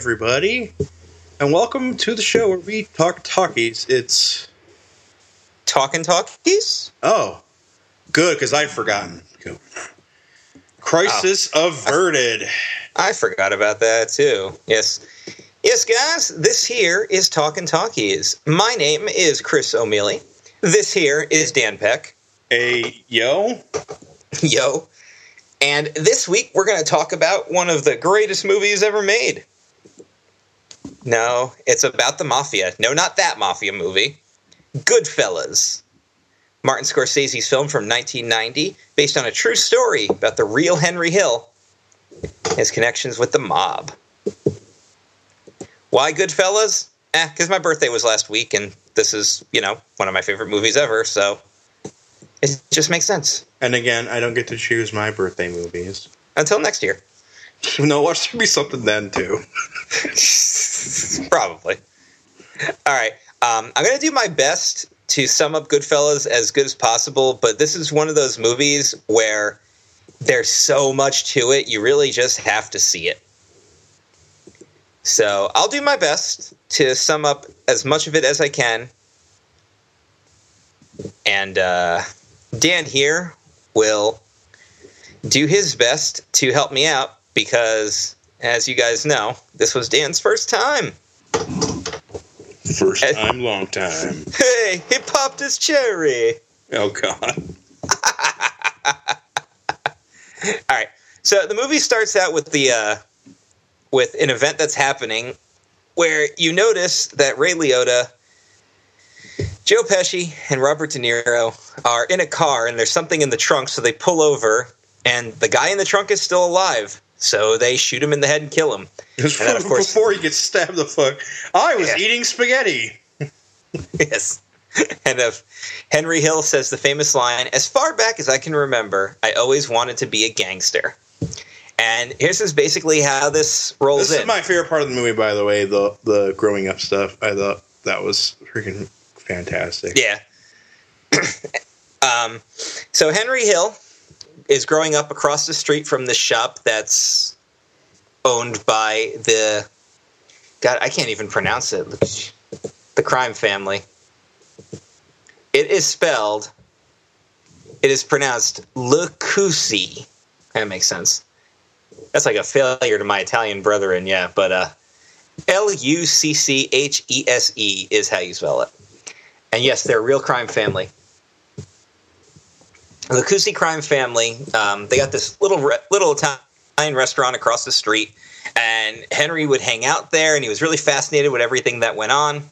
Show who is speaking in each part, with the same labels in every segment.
Speaker 1: everybody, and welcome to the show where we talk talkies. It's
Speaker 2: Talking Talkies?
Speaker 1: oh, good because I'd forgotten. Go. Crisis oh. averted.
Speaker 2: I forgot about that too. Yes. Yes, guys, this here is Talking Talkies. My name is Chris O'Mealy. This here is Dan Peck.
Speaker 1: A yo,
Speaker 2: Yo. And this week we're going to talk about one of the greatest movies ever made. No, it's about the mafia. No, not that mafia movie. Goodfellas. Martin Scorsese's film from 1990, based on a true story about the real Henry Hill, his connections with the mob. Why Goodfellas? Eh, because my birthday was last week, and this is, you know, one of my favorite movies ever, so it just makes sense.
Speaker 1: and again, I don't get to choose my birthday movies.
Speaker 2: Until next year.
Speaker 1: No, watch there be something then too.
Speaker 2: Probably. All right. Um, I'm to do my best to sum up Goodfellas as good as possible, but this is one of those movies where there's so much to it, you really just have to see it. So I'll do my best to sum up as much of it as I can. And uh, Dan here will do his best to help me out because, as you guys know, this was Dan's first time.
Speaker 1: First time, long time.
Speaker 2: Hey, he popped his cherry.
Speaker 1: Oh God.
Speaker 2: All right. So the movie starts out with the uh, with an event that's happening where you notice that Ray Liotta, Joe Pesci, and Robert De Niro are in a car and there's something in the trunk, so they pull over and the guy in the trunk is still alive. So they shoot him in the head and kill him. And then, of course-
Speaker 1: before he gets stabbed the fuck, I was
Speaker 2: Yeah.
Speaker 1: eating spaghetti.
Speaker 2: yes. And if Henry Hill says the famous line, as far back as I can remember, I always wanted to be a gangster. And here's is basically how this rolls
Speaker 1: This
Speaker 2: in.
Speaker 1: is my favorite part of the movie, by the way. The the growing up stuff. I thought that was freaking fantastic.
Speaker 2: Yeah. um, so Henry Hill is growing up across the street from the shop that's owned by the God. I can't even pronounce it. The crime family. It is spelled. It is pronounced Lucusi. That makes sense. That's like a failure to my Italian brethren, yeah. But uh, L U C C H E S E is how you spell it. And yes, they're a real crime family. The Cusi crime family, um, they got this little re- little Italian restaurant across the street, and Henry would hang out there, and he was really fascinated with everything that went on.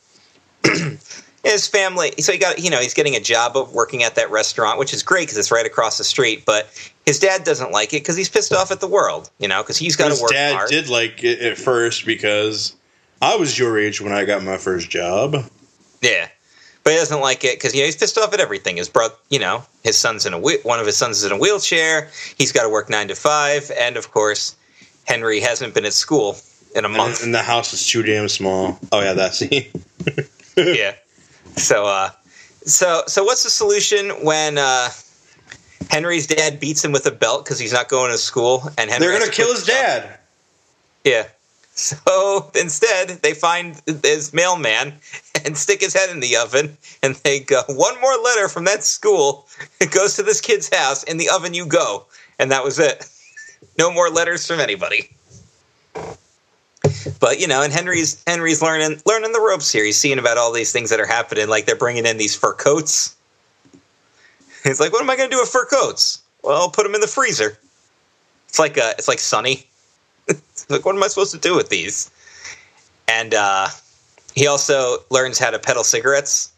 Speaker 2: His family, so he got, you know, he's getting a job of working at that restaurant, which is great because it's right across the street. But his dad doesn't like it because he's pissed off at the world, you know, because he's got to work
Speaker 1: dad
Speaker 2: hard.
Speaker 1: did like it at first because I was your age when I got my first job.
Speaker 2: Yeah, but he doesn't like it because you know he's pissed off at everything. His brother, you know, his son's in a wheel- one of his sons is in a wheelchair. He's got to work nine to five, and of course, Henry hasn't been at school in a month.
Speaker 1: and the house is too damn small. Oh yeah, that scene.
Speaker 2: yeah. So, uh, so, so what's the solution when uh, Henry's dad beats him with a belt because he's not going to school, and Henry
Speaker 1: They're gonna kill his dad.
Speaker 2: Yeah. So instead, they find his mailman and stick his head in the oven, and they go, "One more letter from that school. It goes to this kid's house. In the oven you go." And that was it. No more letters from anybody. But you know, and Henry's Henry's learning learning the ropes here. He's seeing about all these things that are happening. Like they're bringing in these fur coats. He's like, "What am I going to do with fur coats?" Well, I'll put them in the freezer. It's like uh, it's like Sunny. like, what am I supposed to do with these? And uh, he also learns how to peddle cigarettes.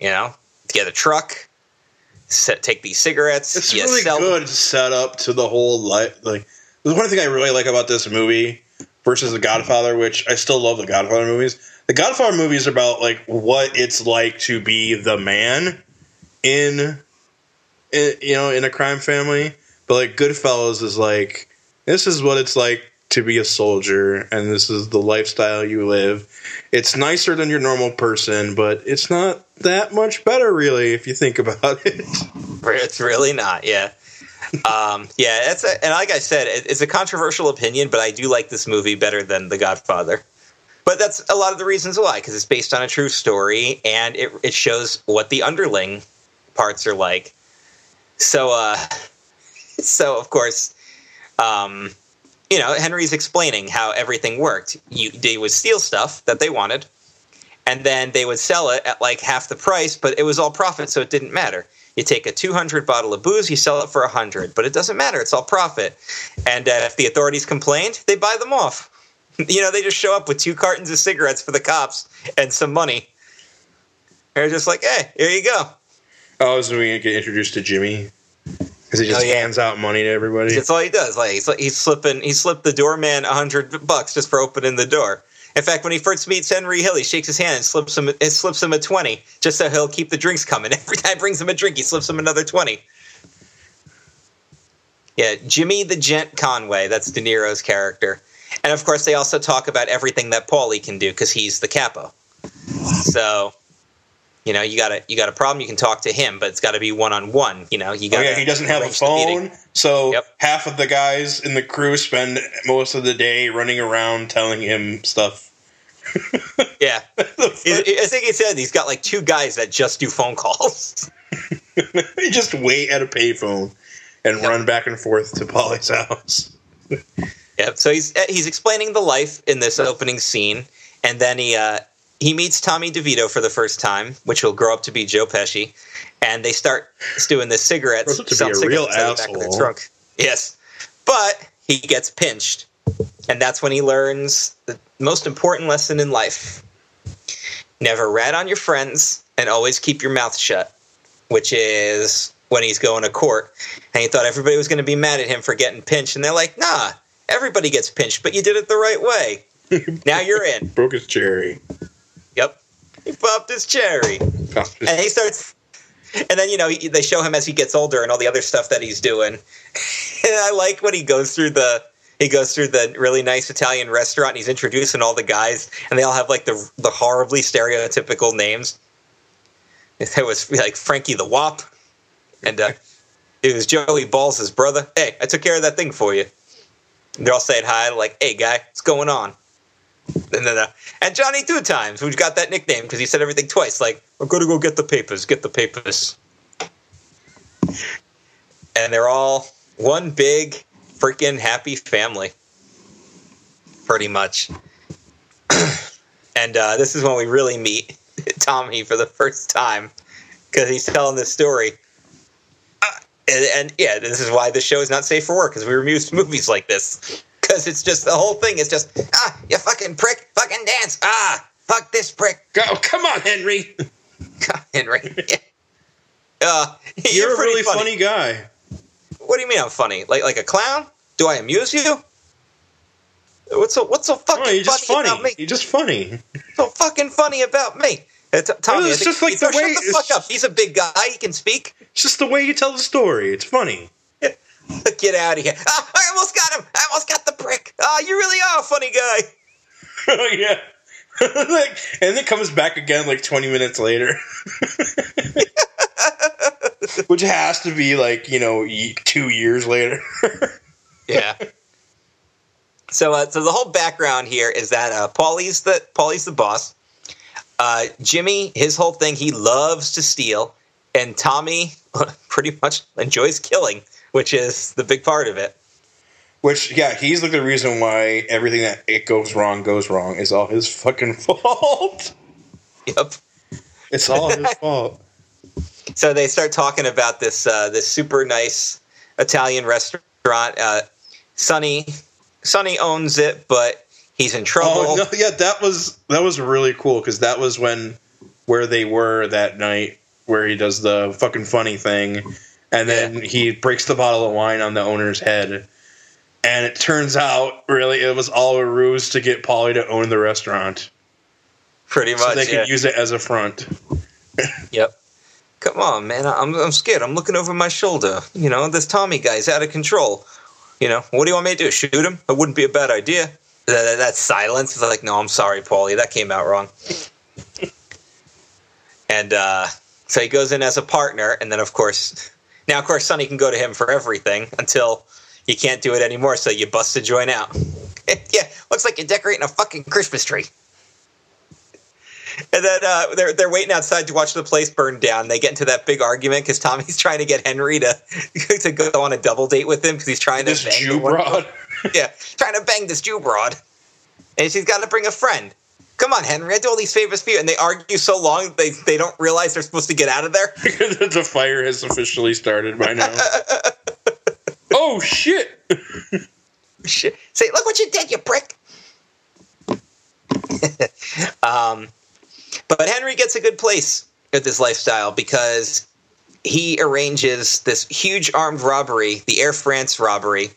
Speaker 2: You know, get a truck, set, take these cigarettes.
Speaker 1: It's
Speaker 2: you
Speaker 1: really
Speaker 2: sell them.
Speaker 1: good setup to the whole life. Like, the one thing I really like about this movie versus The Godfather, which I still love the Godfather movies. The Godfather movies are about like what it's like to be the man in, in you know, in a crime family. But like Goodfellas is like this is what it's like to be a soldier, and this is the lifestyle you live. It's nicer than your normal person, but it's not that much better, really, if you think about it.
Speaker 2: It's really not, yeah. um, yeah, it's a, and like I said, it, it's a controversial opinion, but I do like this movie better than The Godfather. But that's a lot of the reasons why, because it's based on a true story and it it shows what the underling parts are like. So, uh, so of course, um, you know, Henry's explaining how everything worked. You, they would steal stuff that they wanted, and then they would sell it at like half the price, but it was all profit, so it didn't matter. You take a 200 bottle of booze, you sell it for 100, but it doesn't matter. It's all profit. And uh, if the authorities complained, they buy them off. you know, they just show up with two cartons of cigarettes for the cops and some money. They're just like, hey, here you go.
Speaker 1: Oh, is we get introduced to Jimmy because he just
Speaker 2: Oh, yeah.
Speaker 1: hands out money to everybody.
Speaker 2: That's all he does. Like he's, he's slipping, he slipped the doorman a hundred bucks just for opening the door. In fact, when he first meets Henry Hill, he shakes his hand and slips him, it slips him a twenty, just so he'll keep the drinks coming. Every time he brings him a drink, he slips him another twenty. Yeah, Jimmy the Gent Conway. That's De Niro's character, and of course, they also talk about everything that Paulie can do because he's the capo. So, you know, you got a you got a problem, you can talk to him, but it's got to be one on one. You know, you
Speaker 1: Oh
Speaker 2: got.
Speaker 1: yeah, he doesn't have a phone, so
Speaker 2: Yep.
Speaker 1: half of the guys in the crew spend most of the day running around telling him stuff.
Speaker 2: Yeah. I think he said he's got like two guys that just do phone calls.
Speaker 1: they just wait at a payphone and
Speaker 2: Yep.
Speaker 1: run back and forth to Paulie's house.
Speaker 2: Yep. So he's he's explaining the life in this opening scene, and then he uh, he meets Tommy DeVito for the first time, which will grow up to be Joe Pesci, and they start doing the cigarettes.
Speaker 1: To be a real
Speaker 2: cigarettes out of the back of their
Speaker 1: asshole.
Speaker 2: trunk. Yes, but he gets pinched, and that's when he learns the most important lesson in life: never rat on your friends, and always keep your mouth shut. Which is when he's going to court, and he thought everybody was going to be mad at him for getting pinched, and they're like, "Nah, everybody gets pinched, but you did it the right way. now you're in."
Speaker 1: Broke his cherry.
Speaker 2: Yep, he popped his cherry,
Speaker 1: Oh,
Speaker 2: and he starts. And then you know he, they show him as he gets older and all the other stuff that he's doing. and I like when he goes through the he goes through the really nice Italian restaurant and he's introducing all the guys and they all have like the the horribly stereotypical names. There was like Frankie the Wop, and uh, it was Joey Balls' brother. Hey, I took care of that thing for you. And they're all saying hi, like, "Hey, guy, what's going on?" And then, uh, and Johnny Two Times, who's got that nickname because he said everything twice. Like, I'm gonna go get the papers, get the papers. And they're all one big freaking happy family, pretty much. and uh, this is when we really meet Tommy for the first time because he's telling this story. Uh, and, and yeah, this is why the show is not safe for work because we remove movies like this because it's just the whole thing is just ah, you fucking prick, fucking dance, ah, fuck this prick,
Speaker 1: Oh, come on, Henry.
Speaker 2: God, Henry. uh,
Speaker 1: You're, a
Speaker 2: pretty
Speaker 1: really funny. guy.
Speaker 2: What do you mean I'm funny? Like like a clown? Do I amuse you? What's so what's so fucking
Speaker 1: Oh, you're just
Speaker 2: funny,
Speaker 1: funny.
Speaker 2: about me?
Speaker 1: You're just funny.
Speaker 2: so fucking funny about me? Uh, Tommy,
Speaker 1: It's just like the
Speaker 2: shut the fuck up. He's a big guy. He can speak.
Speaker 1: It's just the way you tell the story. It's funny.
Speaker 2: Get out of here. Ah, I almost got him. I almost got the prick. Ah, you really are a funny guy.
Speaker 1: Oh yeah. like, and it comes back again like 20 minutes later. Which has to be like, you know, two years later.
Speaker 2: Yeah. so, uh, so the whole background here is that uh, Paulie's the Paulie's the boss. Uh, Jimmy, his whole thing, he loves to steal, and Tommy pretty much enjoys killing, which is the big part of it.
Speaker 1: Which, yeah, he's like the reason why everything that it goes wrong goes wrong is all his fucking fault.
Speaker 2: Yep.
Speaker 1: It's all his fault.
Speaker 2: So they start talking about this uh, this super nice Italian restaurant. Uh, Sonny Sonny owns it, but he's in trouble.
Speaker 1: Oh no, yeah, that was that was really cool because that was when where they were that night where he does the fucking funny thing, and then he breaks the bottle of wine on the owner's head, and it turns out really it was all a ruse to get Paulie to own the restaurant
Speaker 2: Pretty much.
Speaker 1: so they
Speaker 2: yeah.
Speaker 1: could use it as a front.
Speaker 2: Yep. Come on, man. I'm, I'm scared. I'm looking over my shoulder. You know, this Tommy guy's out of control. You know, what do you want me to do? Shoot him? It wouldn't be a bad idea. That, that, that silence is like, no, I'm sorry, Paulie. That came out wrong. and uh, so he goes in as a partner, and then, of course, Now, of course, Sonny can go to him for everything until you can't do it anymore, so you bust a joint out. yeah, looks like you're decorating a fucking Christmas tree. And then uh, they're they're waiting outside to watch the place burn down. They get into that big argument because Tommy's trying to get Henry to to go on a double date with him because he's trying to
Speaker 1: This
Speaker 2: bang
Speaker 1: Jew broad.
Speaker 2: yeah, trying to bang this Jew broad, and she's got to bring a friend. Come on, Henry, I do all these favors for you, and they argue so long they they don't realize they're supposed to get out of there.
Speaker 1: the fire has officially started by now. oh shit!
Speaker 2: Shit. Say, look what you did, you prick. um, but Henry gets a good place at this lifestyle because he arranges this huge armed robbery, the Air France robbery.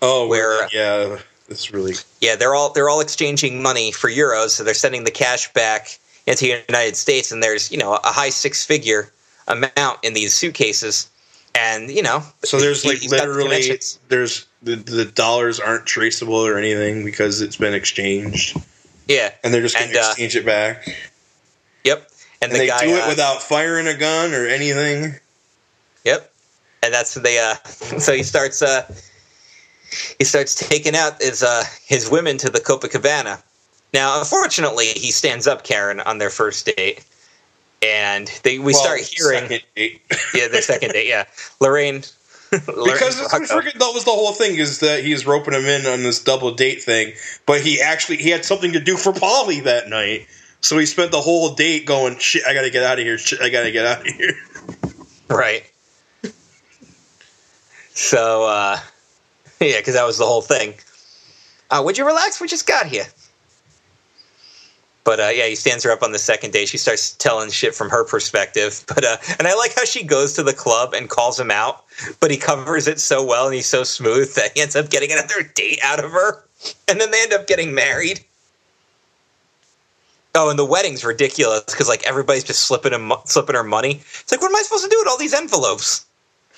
Speaker 1: Oh,
Speaker 2: Where-
Speaker 1: yeah, it's really
Speaker 2: Yeah, they're all they're all exchanging money for euros, so they're sending the cash back into the United States, and there's you know a high six figure amount in these suitcases, and you know
Speaker 1: so. There's
Speaker 2: he-
Speaker 1: like
Speaker 2: he's the
Speaker 1: literally there's the the dollars aren't traceable or anything because it's been exchanged,
Speaker 2: yeah,
Speaker 1: and they're just going to
Speaker 2: uh,
Speaker 1: exchange it back.
Speaker 2: yep, and,
Speaker 1: And
Speaker 2: the
Speaker 1: they
Speaker 2: guy
Speaker 1: do it
Speaker 2: uh,
Speaker 1: without firing a gun or anything.
Speaker 2: Yep. And that's they uh so he starts uh he starts taking out his uh his women to the Copacabana. Now unfortunately he stands up Karen on their first date. And they we
Speaker 1: Well,
Speaker 2: start hearing yeah, their second date, yeah. Lorraine Lorraine
Speaker 1: because freaking, that was the whole thing is that he's roping him in on this double date thing, but he actually he had something to do for Paulie that night, so he spent the whole date going, "Shit, I gotta get out of here! Shit, I gotta get out of here!"
Speaker 2: Right. So, uh, yeah, because that was the whole thing. Uh, would you relax? We just got here. But uh, yeah, he stands her up on the second day. She starts telling shit from her perspective. But uh, and I like how she goes to the club and calls him out, but he covers it so well and he's so smooth that he ends up getting another date out of her, and then they end up getting married. Oh, and the wedding's ridiculous because like everybody's just slipping him, slipping her money. It's like, what am I supposed to do with all these envelopes?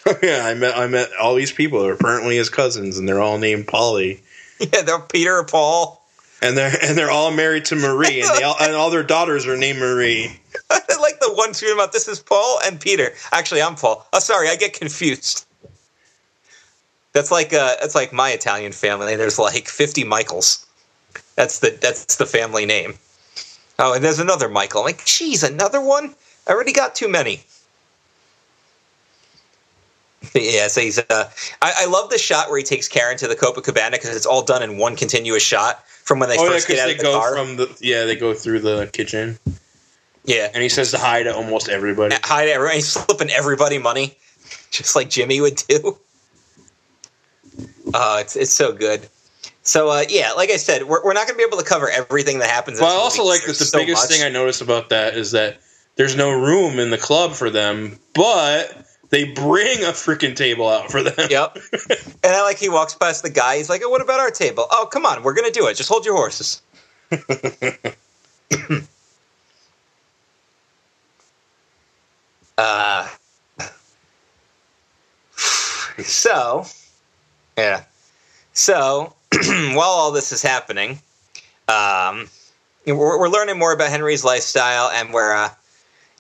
Speaker 1: yeah, I met I met all these people who are apparently his cousins, and they're all named Paulie,
Speaker 2: Yeah, they're Peter or Paul.
Speaker 1: and they're and they're all married to Marie, and they all and all their daughters are named Marie.
Speaker 2: I like the one tweet about this is Paul and Peter. Actually, I'm Paul. Oh, sorry, I get confused. That's like uh, that's like my Italian family. There's like 50 Michaels. That's the that's the family name. Oh, and there's another Michael. I'm like, geez, another one? I already got too many. Yeah, so he's. Uh, I, I love the shot where he takes Karen to the Copacabana because it's all done in one continuous shot from when they
Speaker 1: oh yeah,
Speaker 2: first get out of the
Speaker 1: go
Speaker 2: car.
Speaker 1: from the yeah they go through the kitchen,
Speaker 2: yeah,
Speaker 1: and he says hi to almost everybody.
Speaker 2: hi to everyone. He's slipping everybody money, just like Jimmy would do. Oh, it's it's so good. So uh, yeah, like I said, we're, we're not going to be able to cover everything that happens. in
Speaker 1: Well, I also like that the
Speaker 2: so
Speaker 1: biggest
Speaker 2: much.
Speaker 1: thing I noticed about that is that there's no room in the club for them, but they bring a freaking table out for them.
Speaker 2: Yep. and I like he walks past the guy. He's like, "Oh, what about our table? Oh, come on, we're going to do it. Just hold your horses." uh, so, yeah. So, while all this is happening, um, we're, we're learning more about Henry's lifestyle, and we're uh,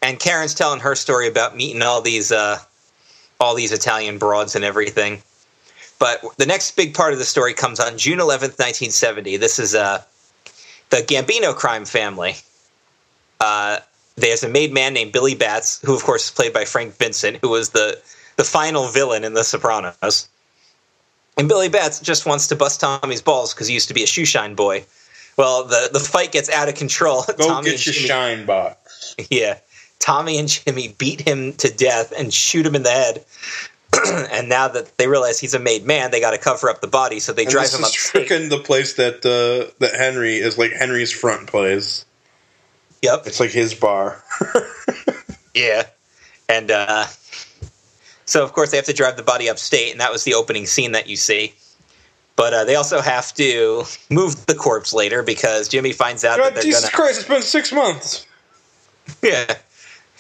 Speaker 2: and Karen's telling her story about meeting all these uh, all these Italian broads and everything. But the next big part of the story comes on June 11th, 1970. This is uh, the Gambino crime family. Uh, there's a made man named Billy Batts, who of course is played by Frank Vincent, who was the the final villain in The Sopranos. And Billy Batts just wants to bust Tommy's balls because he used to be a shoe shine boy. Well, the, the fight gets out of control.
Speaker 1: Go
Speaker 2: Tommy
Speaker 1: get your
Speaker 2: Jimmy-
Speaker 1: shine box.
Speaker 2: yeah. Tommy and Jimmy beat him to death and shoot him in the head. and now that they realize he's a made man, they got to cover up the body, so they
Speaker 1: And
Speaker 2: drive him up.
Speaker 1: is freaking the place that uh, that Henry is like Henry's front place.
Speaker 2: Yep.
Speaker 1: It's like his bar.
Speaker 2: Yeah. And uh, so, of course, they have to drive the body upstate, and that was the opening scene that you see. But uh, they also have to move the corpse later because Jimmy finds out that they're
Speaker 1: Jesus
Speaker 2: gonna,
Speaker 1: Christ! It's been six months.
Speaker 2: yeah,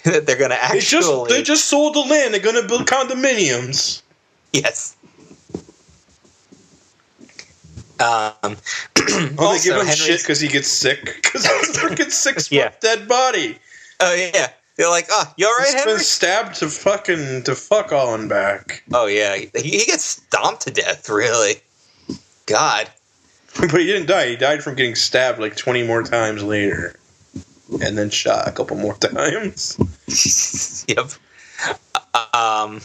Speaker 2: that they're gonna
Speaker 1: They
Speaker 2: actually,
Speaker 1: just they just sold the land. They're gonna build condominiums.
Speaker 2: yes. Um,
Speaker 1: Oh, they
Speaker 2: also,
Speaker 1: give him
Speaker 2: Henry's-
Speaker 1: shit because he gets sick because it's a freaking six
Speaker 2: Yeah.
Speaker 1: dead body.
Speaker 2: Oh yeah, They're like, "Oh, you all right,
Speaker 1: He's
Speaker 2: Henry?"
Speaker 1: been stabbed to fucking to fuck on back.
Speaker 2: Oh yeah, he, he gets stomped to death. Really, God.
Speaker 1: But he didn't die. He died from getting stabbed like 20 more times later. And then shot a couple more times.
Speaker 2: yep. Um.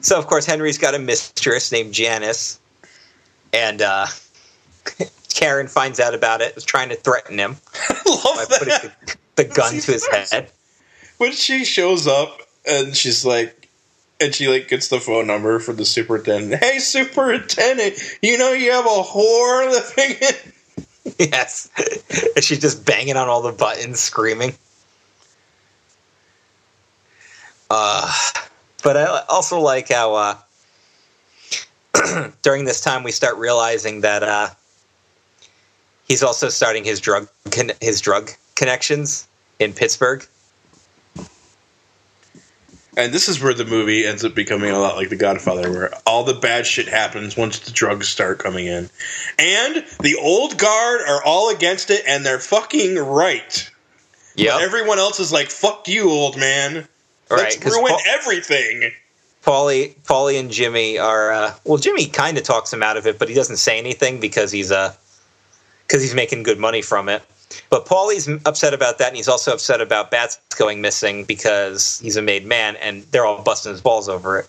Speaker 2: So of course Henry's got a mistress named Janice, and uh, Karen finds out about it. Was trying to threaten him
Speaker 1: I love
Speaker 2: by
Speaker 1: that.
Speaker 2: putting the, the gun to his
Speaker 1: first.
Speaker 2: head.
Speaker 1: When she shows up and she's like, and she like gets the phone number for the superintendent. Hey, superintendent, you know you have a whore living in.
Speaker 2: Yes, and she's just banging on all the buttons, screaming. Uh, but I also like how uh, during this time we start realizing that uh, he's also starting his drug con- his drug connections in Pittsburgh.
Speaker 1: And this is where the movie ends up becoming a lot like The Godfather, where all the bad shit happens once the drugs start coming in. And the old guard are all against it, and they're fucking right.
Speaker 2: Yeah,
Speaker 1: Everyone else is like, fuck you, old man.
Speaker 2: right.
Speaker 1: Let's
Speaker 2: 'cause
Speaker 1: ruin
Speaker 2: Paul-
Speaker 1: everything.
Speaker 2: Paulie, Paulie, and Jimmy are uh, well. Jimmy kind of talks him out of it, but he doesn't say anything because he's uh because he's making good money from it. But Paulie's upset about that, and he's also upset about Batts going missing because he's a made man, and they're all busting his balls over it.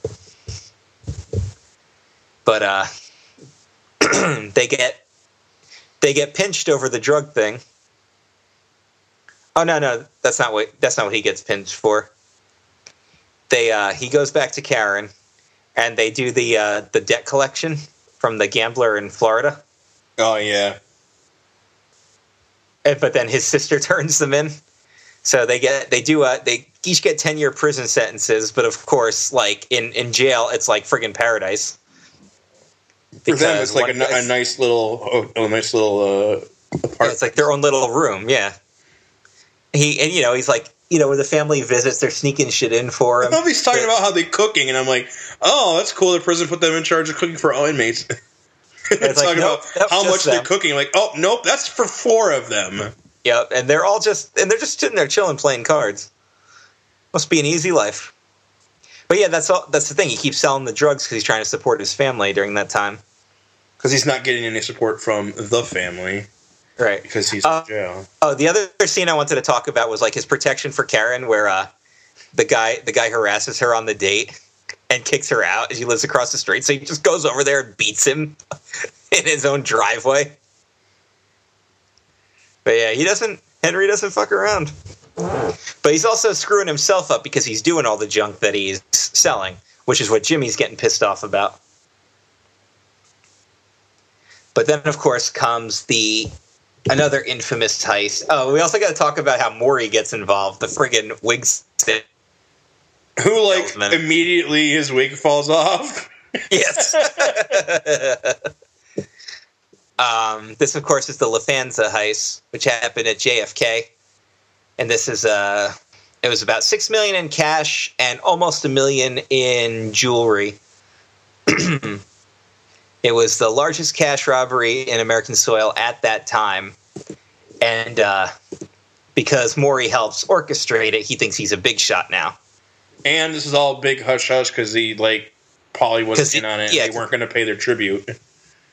Speaker 2: But uh, they get they get pinched over the drug thing. Oh no, no, that's not what that's not what he gets pinched for they uh, he goes back to Karen, and they do the uh, the debt collection from the gambler in Florida.
Speaker 1: Oh, yeah.
Speaker 2: And, but then his sister turns them in, so they get they do uh, they each get ten year prison sentences. But of course, like in in jail, it's like friggin' paradise.
Speaker 1: For them, it's like a, a nice little, oh, a nice little uh, apartment.
Speaker 2: it's like their own little room. Yeah. He and you know he's like you know when the family visits, they're sneaking shit in for him.
Speaker 1: He's talking about how they're cooking, and I'm like, oh, that's cool. The prison put them in charge of cooking for all inmates.
Speaker 2: It's like,
Speaker 1: talking
Speaker 2: nope,
Speaker 1: about
Speaker 2: nope,
Speaker 1: how much they're cooking. Like, oh, nope, that's for four of them.
Speaker 2: Yep, and they're all just and they're just sitting there chilling, playing cards. Must be an easy life. But yeah, that's all. That's the thing. He keeps selling the drugs because he's trying to support his family during that time.
Speaker 1: Because he's not getting any support from the family
Speaker 2: Right.
Speaker 1: because he's
Speaker 2: Uh,
Speaker 1: in jail.
Speaker 2: Oh, the other scene I wanted to talk about was like his protection for Karen, where uh, the guy the guy harasses her on the date and kicks her out as he lives across the street. So he just goes over there and beats him in his own driveway. But yeah, he doesn't. Henry doesn't fuck around. But he's also screwing himself up because he's doing all the junk that he's selling, which is what Jimmy's getting pissed off about. But then, of course, comes the another infamous heist. Oh, we also got to talk about how Maury gets involved. The friggin' wig.
Speaker 1: Who, like, immediately his wig falls off.
Speaker 2: Yes. um, this, of course, is the Lufthansa heist, which happened at JFK, and this is uh, it was about six million in cash and almost a million in jewelry. it was the largest cash robbery in American soil at that time, and uh, because Maury helps orchestrate it, he thinks he's a big shot now.
Speaker 1: And this is all big hush hush because he, like,
Speaker 2: Paulie
Speaker 1: wasn't in on it.
Speaker 2: yeah,
Speaker 1: they weren't going to pay their tribute.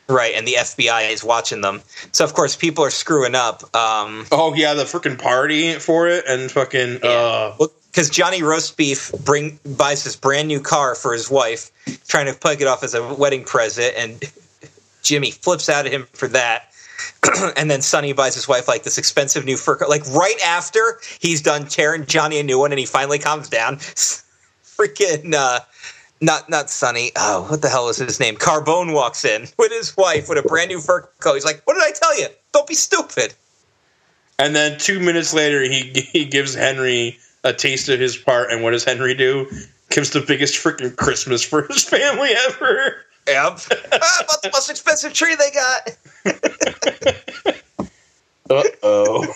Speaker 2: Right, and the FBI is watching them. So of course people are screwing up. Um,
Speaker 1: Oh, yeah, the freaking party for it and fucking. Uh,
Speaker 2: because Johnny Roast Beef bring buys this brand new car for his wife, trying to plug it off as a wedding present, and Jimmy flips out at him for that. and then Sonny buys his wife like this expensive new fur coat. Like right after he's done tearing Johnny a new one, and he finally calms down. Freaking uh, not not Sonny. Oh, what the hell is his name? Carbone walks in with his wife with a brand new fur coat. He's like, "What did I tell you? Don't be stupid."
Speaker 1: And then two minutes later, he he gives Henry a taste of his part. And what does Henry do? Gives the biggest freaking Christmas for his family ever.
Speaker 2: Yep. ah, about the most expensive tree they got.
Speaker 1: Uh oh.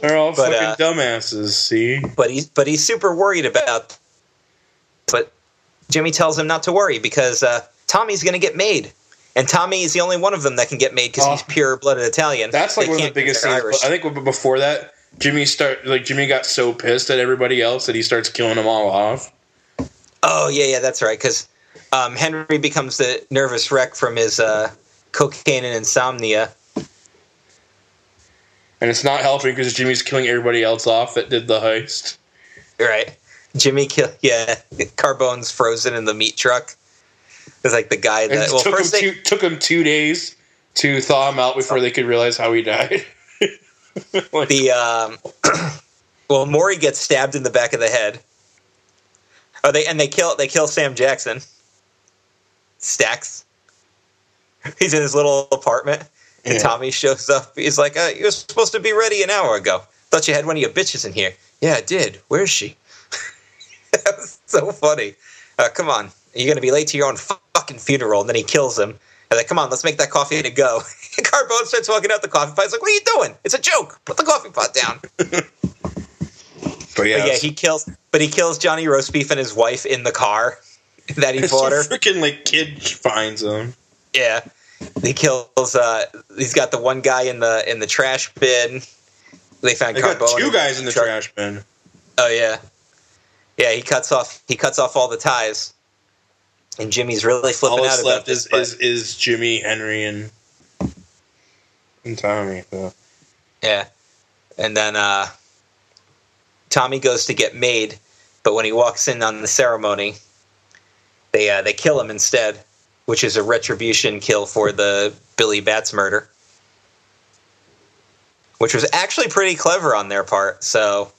Speaker 1: They're all
Speaker 2: But,
Speaker 1: fucking
Speaker 2: uh,
Speaker 1: dumbasses. See,
Speaker 2: but he's but he's super worried about. But Jimmy tells him not to worry because uh, Tommy's going to get made, and Tommy is the only one of them that can get made because he's
Speaker 1: Oh.
Speaker 2: pure blooded Italian.
Speaker 1: that's like
Speaker 2: They
Speaker 1: one of the biggest
Speaker 2: they're
Speaker 1: scenes.
Speaker 2: Irish.
Speaker 1: I think before that, Jimmy start like Jimmy got so pissed at everybody else that he starts killing them all off.
Speaker 2: Oh yeah, yeah, that's right. Because um, Henry becomes the nervous wreck from his uh, cocaine and insomnia.
Speaker 1: And it's not helping because Jimmy's killing everybody else off that did the heist.
Speaker 2: Right. Jimmy kill yeah. Carbone's frozen in the meat truck. It's like the guy that well
Speaker 1: took, him
Speaker 2: first they,
Speaker 1: two, took him two days to thaw him out before they could realize how he died. Like,
Speaker 2: the um, well Maury gets stabbed in the back of the head. Oh, they and they kill they kill Sam Jackson. Stacks. He's in his little apartment, and
Speaker 1: Yeah.
Speaker 2: Tommy shows up. He's like, uh, "You were supposed to be ready an hour ago. Thought you had one of your bitches in here." Yeah, I did. Where's she? that was so funny. Uh, come on, you're gonna be late to your own fucking funeral. And then he kills him. And like, come on, let's make that coffee to go. And Carbone starts walking out the coffee pot. He's like, "What are you doing? It's a joke. Put the coffee pot down."
Speaker 1: but yeah,
Speaker 2: But yeah, he kills. But he kills Johnny Roastbeef and his wife in the car that he bought her.
Speaker 1: freaking like kid finds him.
Speaker 2: Yeah, he kills. Uh, he's got the one guy in the in the trash bin. They found
Speaker 1: They got two guys in the
Speaker 2: truck.
Speaker 1: trash bin.
Speaker 2: Oh yeah, yeah. He cuts off. He cuts off all the ties. And Jimmy's really flipping
Speaker 1: All
Speaker 2: out
Speaker 1: that's left
Speaker 2: this.
Speaker 1: is,
Speaker 2: but-
Speaker 1: is is Jimmy, Henry, and and Tommy. So.
Speaker 2: Yeah. And then uh, Tommy goes to get made, but when he walks in on the ceremony, they uh, they kill him instead, which is a retribution kill for the Billy Batts murder, which was actually pretty clever on their part. So,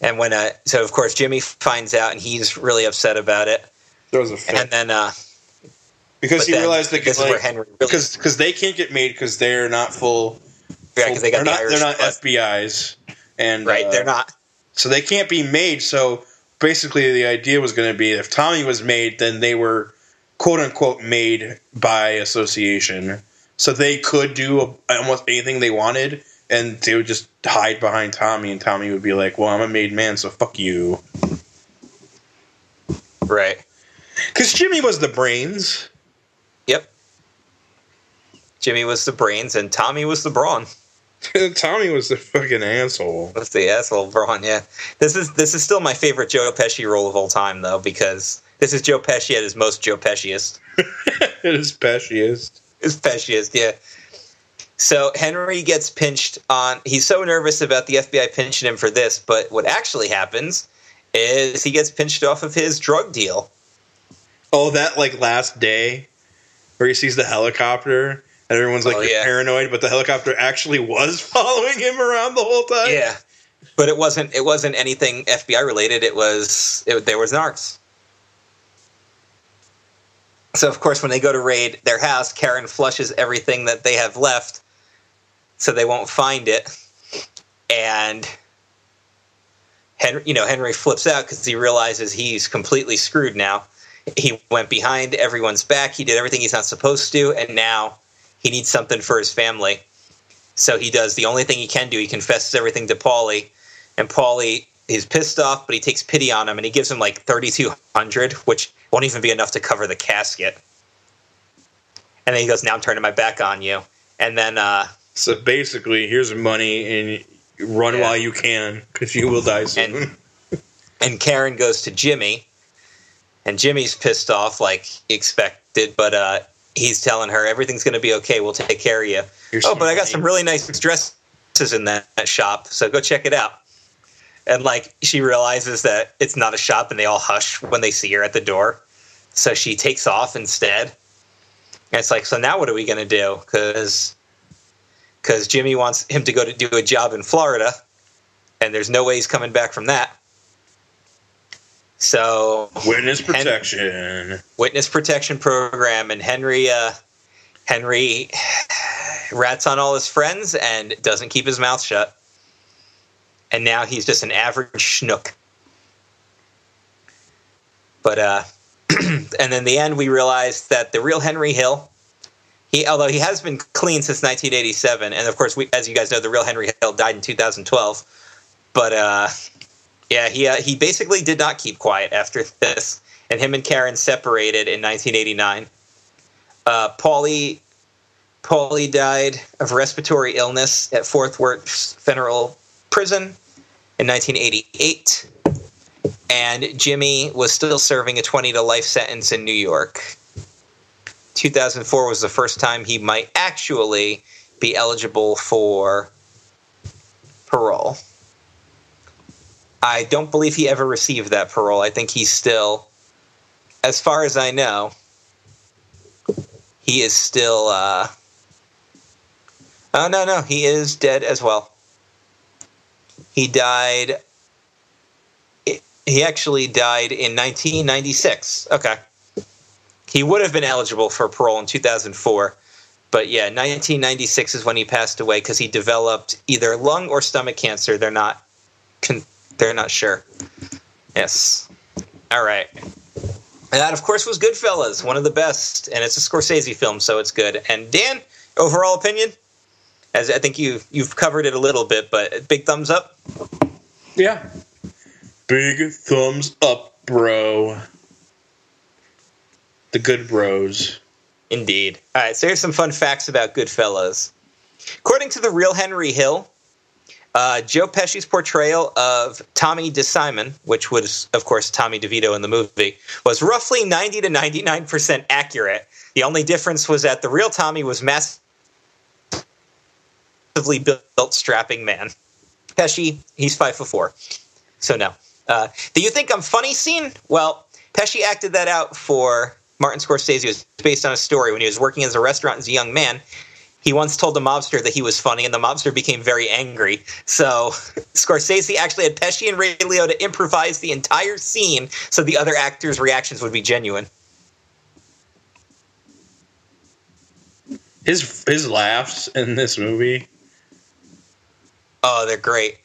Speaker 2: and when uh, so of course Jimmy finds out and he's really upset about it,
Speaker 1: There was a fit.
Speaker 2: and then uh,
Speaker 1: because he realized that
Speaker 2: where Henry really
Speaker 1: because because they can't get made because they're not full.
Speaker 2: yeah, 'cause they got
Speaker 1: they're
Speaker 2: the
Speaker 1: not,
Speaker 2: Irish
Speaker 1: they're not. FBI's, and
Speaker 2: right,
Speaker 1: uh,
Speaker 2: they're not.
Speaker 1: so they can't be made. So basically, the idea was going to be if Tommy was made, then they were quote unquote made by association. So they could do almost anything they wanted, and they would just hide behind Tommy, and Tommy would be like, "Well, I'm a made man, so fuck you."
Speaker 2: Right.
Speaker 1: Because Jimmy was the brains.
Speaker 2: Yep. Jimmy was the brains and Tommy was the brawn.
Speaker 1: Tommy was the fucking asshole.
Speaker 2: That's the asshole brawn, yeah. This is this is still my favorite Joe Pesci role of all time though, because this is Joe Pesci at his most Joe Pesciest.
Speaker 1: it is Pesciest.
Speaker 2: His Pesciest, yeah. So Henry gets pinched on he's so nervous about the FBI pinching him for this, but what actually happens is he gets pinched off of his drug deal.
Speaker 1: Oh, that like last day where he sees the helicopter everyone's like
Speaker 2: Oh, yeah.
Speaker 1: paranoid, but the helicopter actually was following him around the whole time.
Speaker 2: Yeah. But it wasn't it wasn't anything FBI related. It was it, there was narcs. So of course when they go to raid their house, Karen flushes everything that they have left so they won't find it. And Henry, you know, Henry flips out cuz he realizes he's completely screwed now. He went behind everyone's back. He did everything he's not supposed to and now he needs something for his family. So he does the only thing he can do. He confesses everything to Paulie, and Paulie is pissed off, but he takes pity on him and he gives him like thirty two hundred, which won't even be enough to cover the casket. And then he goes, "Now I'm turning my back on you." And then, uh,
Speaker 1: So basically, here's money and run
Speaker 2: Yeah.
Speaker 1: while you can because you will die soon.
Speaker 2: And- and Karen goes to Jimmy, and Jimmy's pissed off like expected, but uh, he's telling her everything's going to be okay. We'll take care of you.
Speaker 1: Here's
Speaker 2: oh, but I got some really nice dresses in that, that shop, so go check it out. And like she realizes that it's not a shop, and they all hush when they see her at the door. So she takes off instead. And it's like, so now what are we gonna do? Because because Jimmy wants him to go to do a job in Florida, and there's no way he's coming back from that. So
Speaker 1: Witness protection.
Speaker 2: witness protection program, and Henry uh, Henry rats on all his friends and doesn't keep his mouth shut. And now he's just an average schnook. But uh, and in the end, we realized that the real Henry Hill, he although he has been clean since 1987, and of course, we, as you guys know, the real Henry Hill died in 2012. But uh, yeah, he uh, he basically did not keep quiet after this, and him and Karen separated in 1989. Uh, Paulie Paulie died of respiratory illness at Fort Worth Federal Prison in 1988. And Jimmy was still serving a 20 to life sentence in New York. 2004 was the first time he might actually be eligible for parole. I don't believe he ever received that parole. I think he's still, as far as I know, he is still. Uh, oh no, no, he is dead as well. He died. He actually died in 1996. Okay. He would have been eligible for parole in 2004, but yeah, 1996 is when he passed away because he developed either lung or stomach cancer. They're not. Con- they're not sure. Yes. All right. And that, of course, was Goodfellas, one of the best, and it's a Scorsese film, so it's good. And Dan, overall opinion, as I think you you've covered it a little bit, but big thumbs up.
Speaker 1: Yeah. Big thumbs up, bro. The good bros.
Speaker 2: Indeed. All right, so here's some fun facts about Goodfellas. According to the real Henry Hill, uh, Joe Pesci's portrayal of Tommy DeSimone, which was, of course, Tommy DeVito in the movie, was roughly 90 to 99% accurate. The only difference was that the real Tommy was massively built, strapping man. Pesci, he's five foot four. So, no. Uh, do you think I'm funny scene? Well, Pesci acted that out for Martin Scorsese. It was based on a story when he was working as a restaurant as a young man he once told the mobster that he was funny, and the mobster became very angry. So Scorsese actually had Pesci and Ray Liotta improvise the entire scene so the other actors' reactions would be genuine.
Speaker 1: His his laughs in this movie.
Speaker 2: Oh, they're great.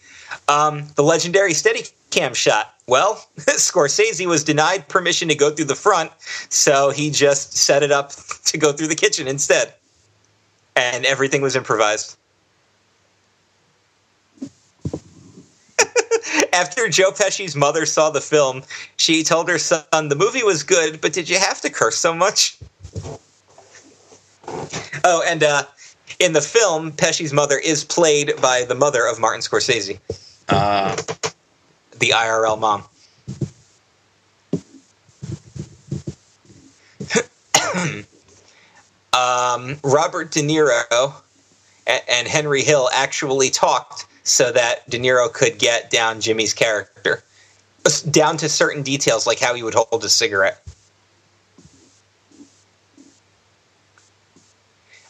Speaker 2: Um, the legendary Steadicam shot. Well, Scorsese was denied permission to go through the front, so he just set it up to go through the kitchen instead and everything was improvised. After Joe Pesci's mother saw the film, she told her son, The movie was good, but did you have to curse so much? Oh, and uh, in the film, Pesci's mother is played by the mother of Martin Scorsese.
Speaker 1: Uh,
Speaker 2: the IRL mom. um, Robert De Niro and Henry Hill actually talked so that De Niro could get down Jimmy's character, down to certain details like how he would hold a cigarette.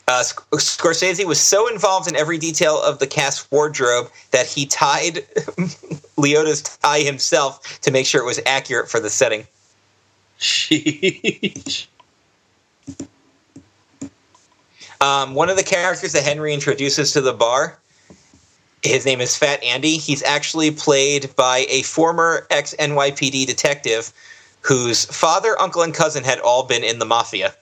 Speaker 2: Uh, Scorsese was so involved in every detail of the cast wardrobe that he tied Liotta's tie himself to make sure it was accurate for the setting.
Speaker 1: Sheesh.
Speaker 2: Um, one of the characters that Henry introduces to the bar, his name is Fat Andy. He's actually played by a former ex NYPD detective whose father, uncle, and cousin had all been in the mafia.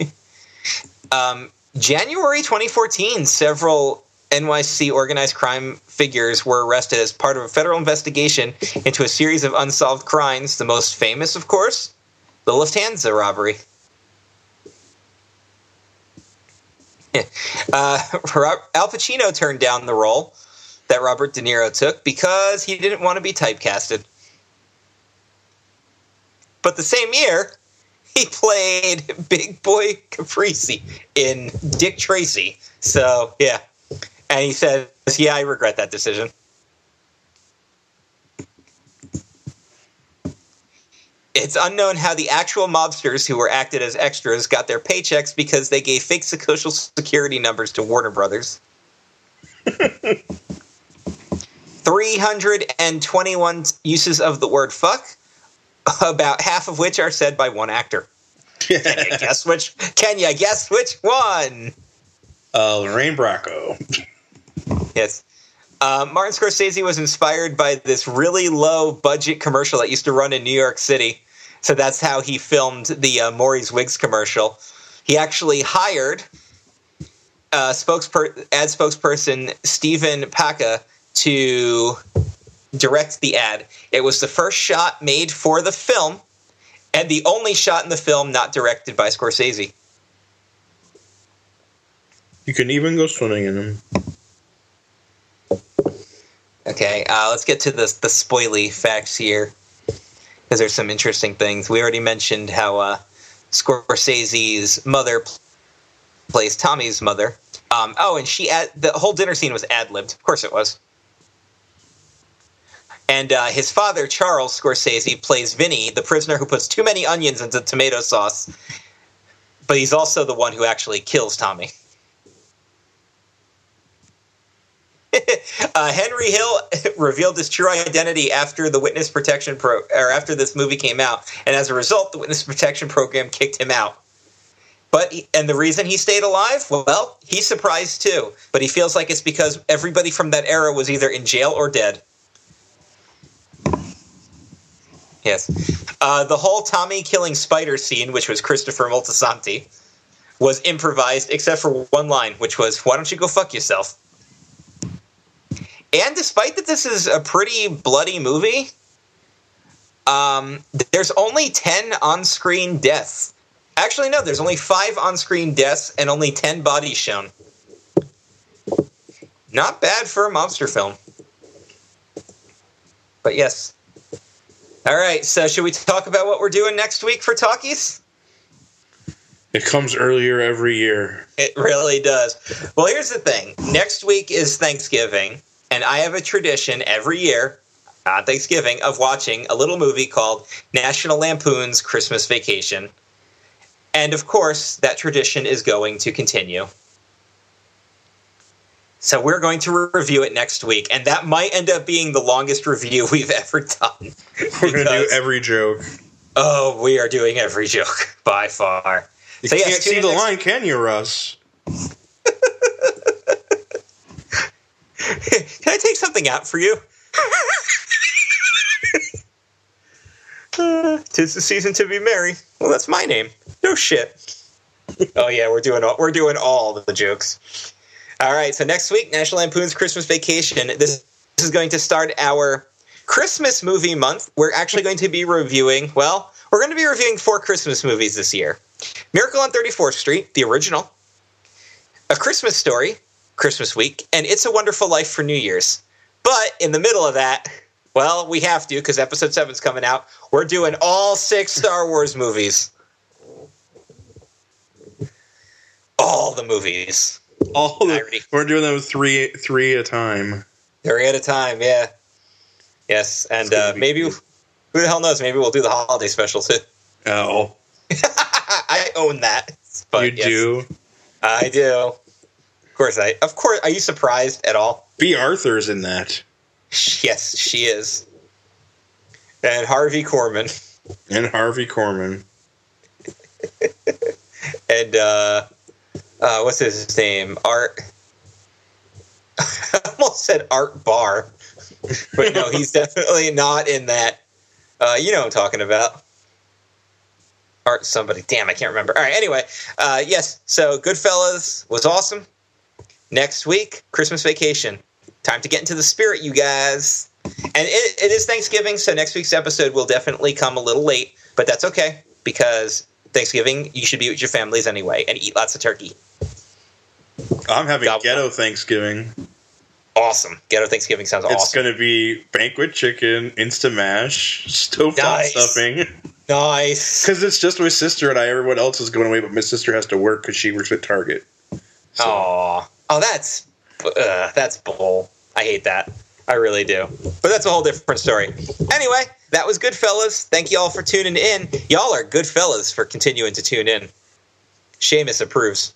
Speaker 2: um, January 2014, several NYC organized crime figures were arrested as part of a federal investigation into a series of unsolved crimes. The most famous, of course, the Lufthansa robbery. uh, Al Pacino turned down the role that Robert De Niro took because he didn't want to be typecasted. But the same year, he played Big Boy Caprice in Dick Tracy. So, yeah. And he says, Yeah, I regret that decision. It's unknown how the actual mobsters who were acted as extras got their paychecks because they gave fake social security numbers to Warner Brothers. 321 uses of the word fuck, about half of which are said by one actor. Can you guess which? Can you guess which one?
Speaker 1: Uh, Lorraine Bracco.
Speaker 2: Yes. Uh, Martin Scorsese was inspired by this really low budget commercial that used to run in New York City. So that's how he filmed the uh, Maury's Wigs commercial. He actually hired uh, spokesper- ad spokesperson Stephen Paca to direct the ad. It was the first shot made for the film, and the only shot in the film not directed by Scorsese.
Speaker 1: You can even go swimming in them.
Speaker 2: Okay, uh, let's get to the the spoily facts here, because there's some interesting things. We already mentioned how uh, Scorsese's mother plays Tommy's mother. Um, oh, and she ad- the whole dinner scene was ad libbed. Of course, it was. And uh, his father, Charles Scorsese, plays Vinny, the prisoner who puts too many onions into tomato sauce. But he's also the one who actually kills Tommy. uh, Henry Hill revealed his true identity after the witness protection pro or after this movie came out, and as a result, the witness protection program kicked him out. But and the reason he stayed alive, well, he's surprised too. But he feels like it's because everybody from that era was either in jail or dead. Yes, uh, the whole Tommy killing spider scene, which was Christopher Moltisanti, was improvised except for one line, which was "Why don't you go fuck yourself." And despite that this is a pretty bloody movie, um, there's only 10 on screen deaths. Actually, no, there's only 5 on screen deaths and only 10 bodies shown. Not bad for a monster film. But yes. All right, so should we talk about what we're doing next week for Talkies?
Speaker 1: It comes earlier every year.
Speaker 2: It really does. Well, here's the thing next week is Thanksgiving. And I have a tradition every year on Thanksgiving of watching a little movie called National Lampoon's Christmas Vacation. And of course, that tradition is going to continue. So we're going to re- review it next week, and that might end up being the longest review we've ever done.
Speaker 1: We're going to do every joke.
Speaker 2: Oh, we are doing every joke by far.
Speaker 1: You
Speaker 2: So, yes,
Speaker 1: can't
Speaker 2: tune
Speaker 1: see the line, can you, Russ?
Speaker 2: Can I take something out for you? Uh, Tis the season to be merry. Well, that's my name. No shit. oh yeah, we're doing all, we're doing all the jokes. All right, so next week, National Lampoon's Christmas Vacation. This, this is going to start our Christmas movie month. We're actually going to be reviewing. Well, we're going to be reviewing four Christmas movies this year: Miracle on 34th Street, the original, A Christmas Story, Christmas week, and It's a Wonderful Life for New Year's. But in the middle of that, well, we have to because episode seven's coming out. We're doing all six Star Wars movies. All the movies.
Speaker 1: All the,
Speaker 2: already-
Speaker 1: we're doing them three three at a time.
Speaker 2: Three at a time, yeah. Yes, and uh, maybe
Speaker 1: good.
Speaker 2: who the hell knows? Maybe we'll do the holiday special too.
Speaker 1: Oh,
Speaker 2: I own that. But
Speaker 1: you
Speaker 2: yes,
Speaker 1: do.
Speaker 2: I do. Of course, I. Of course, are you surprised at all?
Speaker 1: Bea Arthur's in that,
Speaker 2: Yes, she is. And Harvey Korman.
Speaker 1: and Harvey Korman.
Speaker 2: and uh, uh, what's his name? Art. I almost said Art Barr, but no, he's definitely not in that. Uh, you know what I'm talking about. Art somebody. Damn, I can't remember. All right. Anyway, uh, yes. So Goodfellas was awesome. Next week, Christmas Vacation. Time to get into the spirit, you guys. And it, it is Thanksgiving, so next week's episode will definitely come a little late, but that's okay because Thanksgiving you should be with your families anyway and eat lots of turkey.
Speaker 1: I'm having ghetto Thanksgiving.
Speaker 2: Awesome. Ghetto Thanksgiving sounds
Speaker 1: It's
Speaker 2: awesome.
Speaker 1: It's going to be banquet chicken, insta mash, stovetop
Speaker 2: Nice.
Speaker 1: stuffing.
Speaker 2: nice.
Speaker 1: Because it's just my sister and I. Everyone else is going away, but my sister has to work because she works at Target. So,
Speaker 2: Aw. Oh, that's uh, that's bull. I hate that. I really do. But that's a whole different story. Anyway, that was good fellas. Thank you all for tuning in. Y'all are good fellas for continuing to tune in. Seamus approves.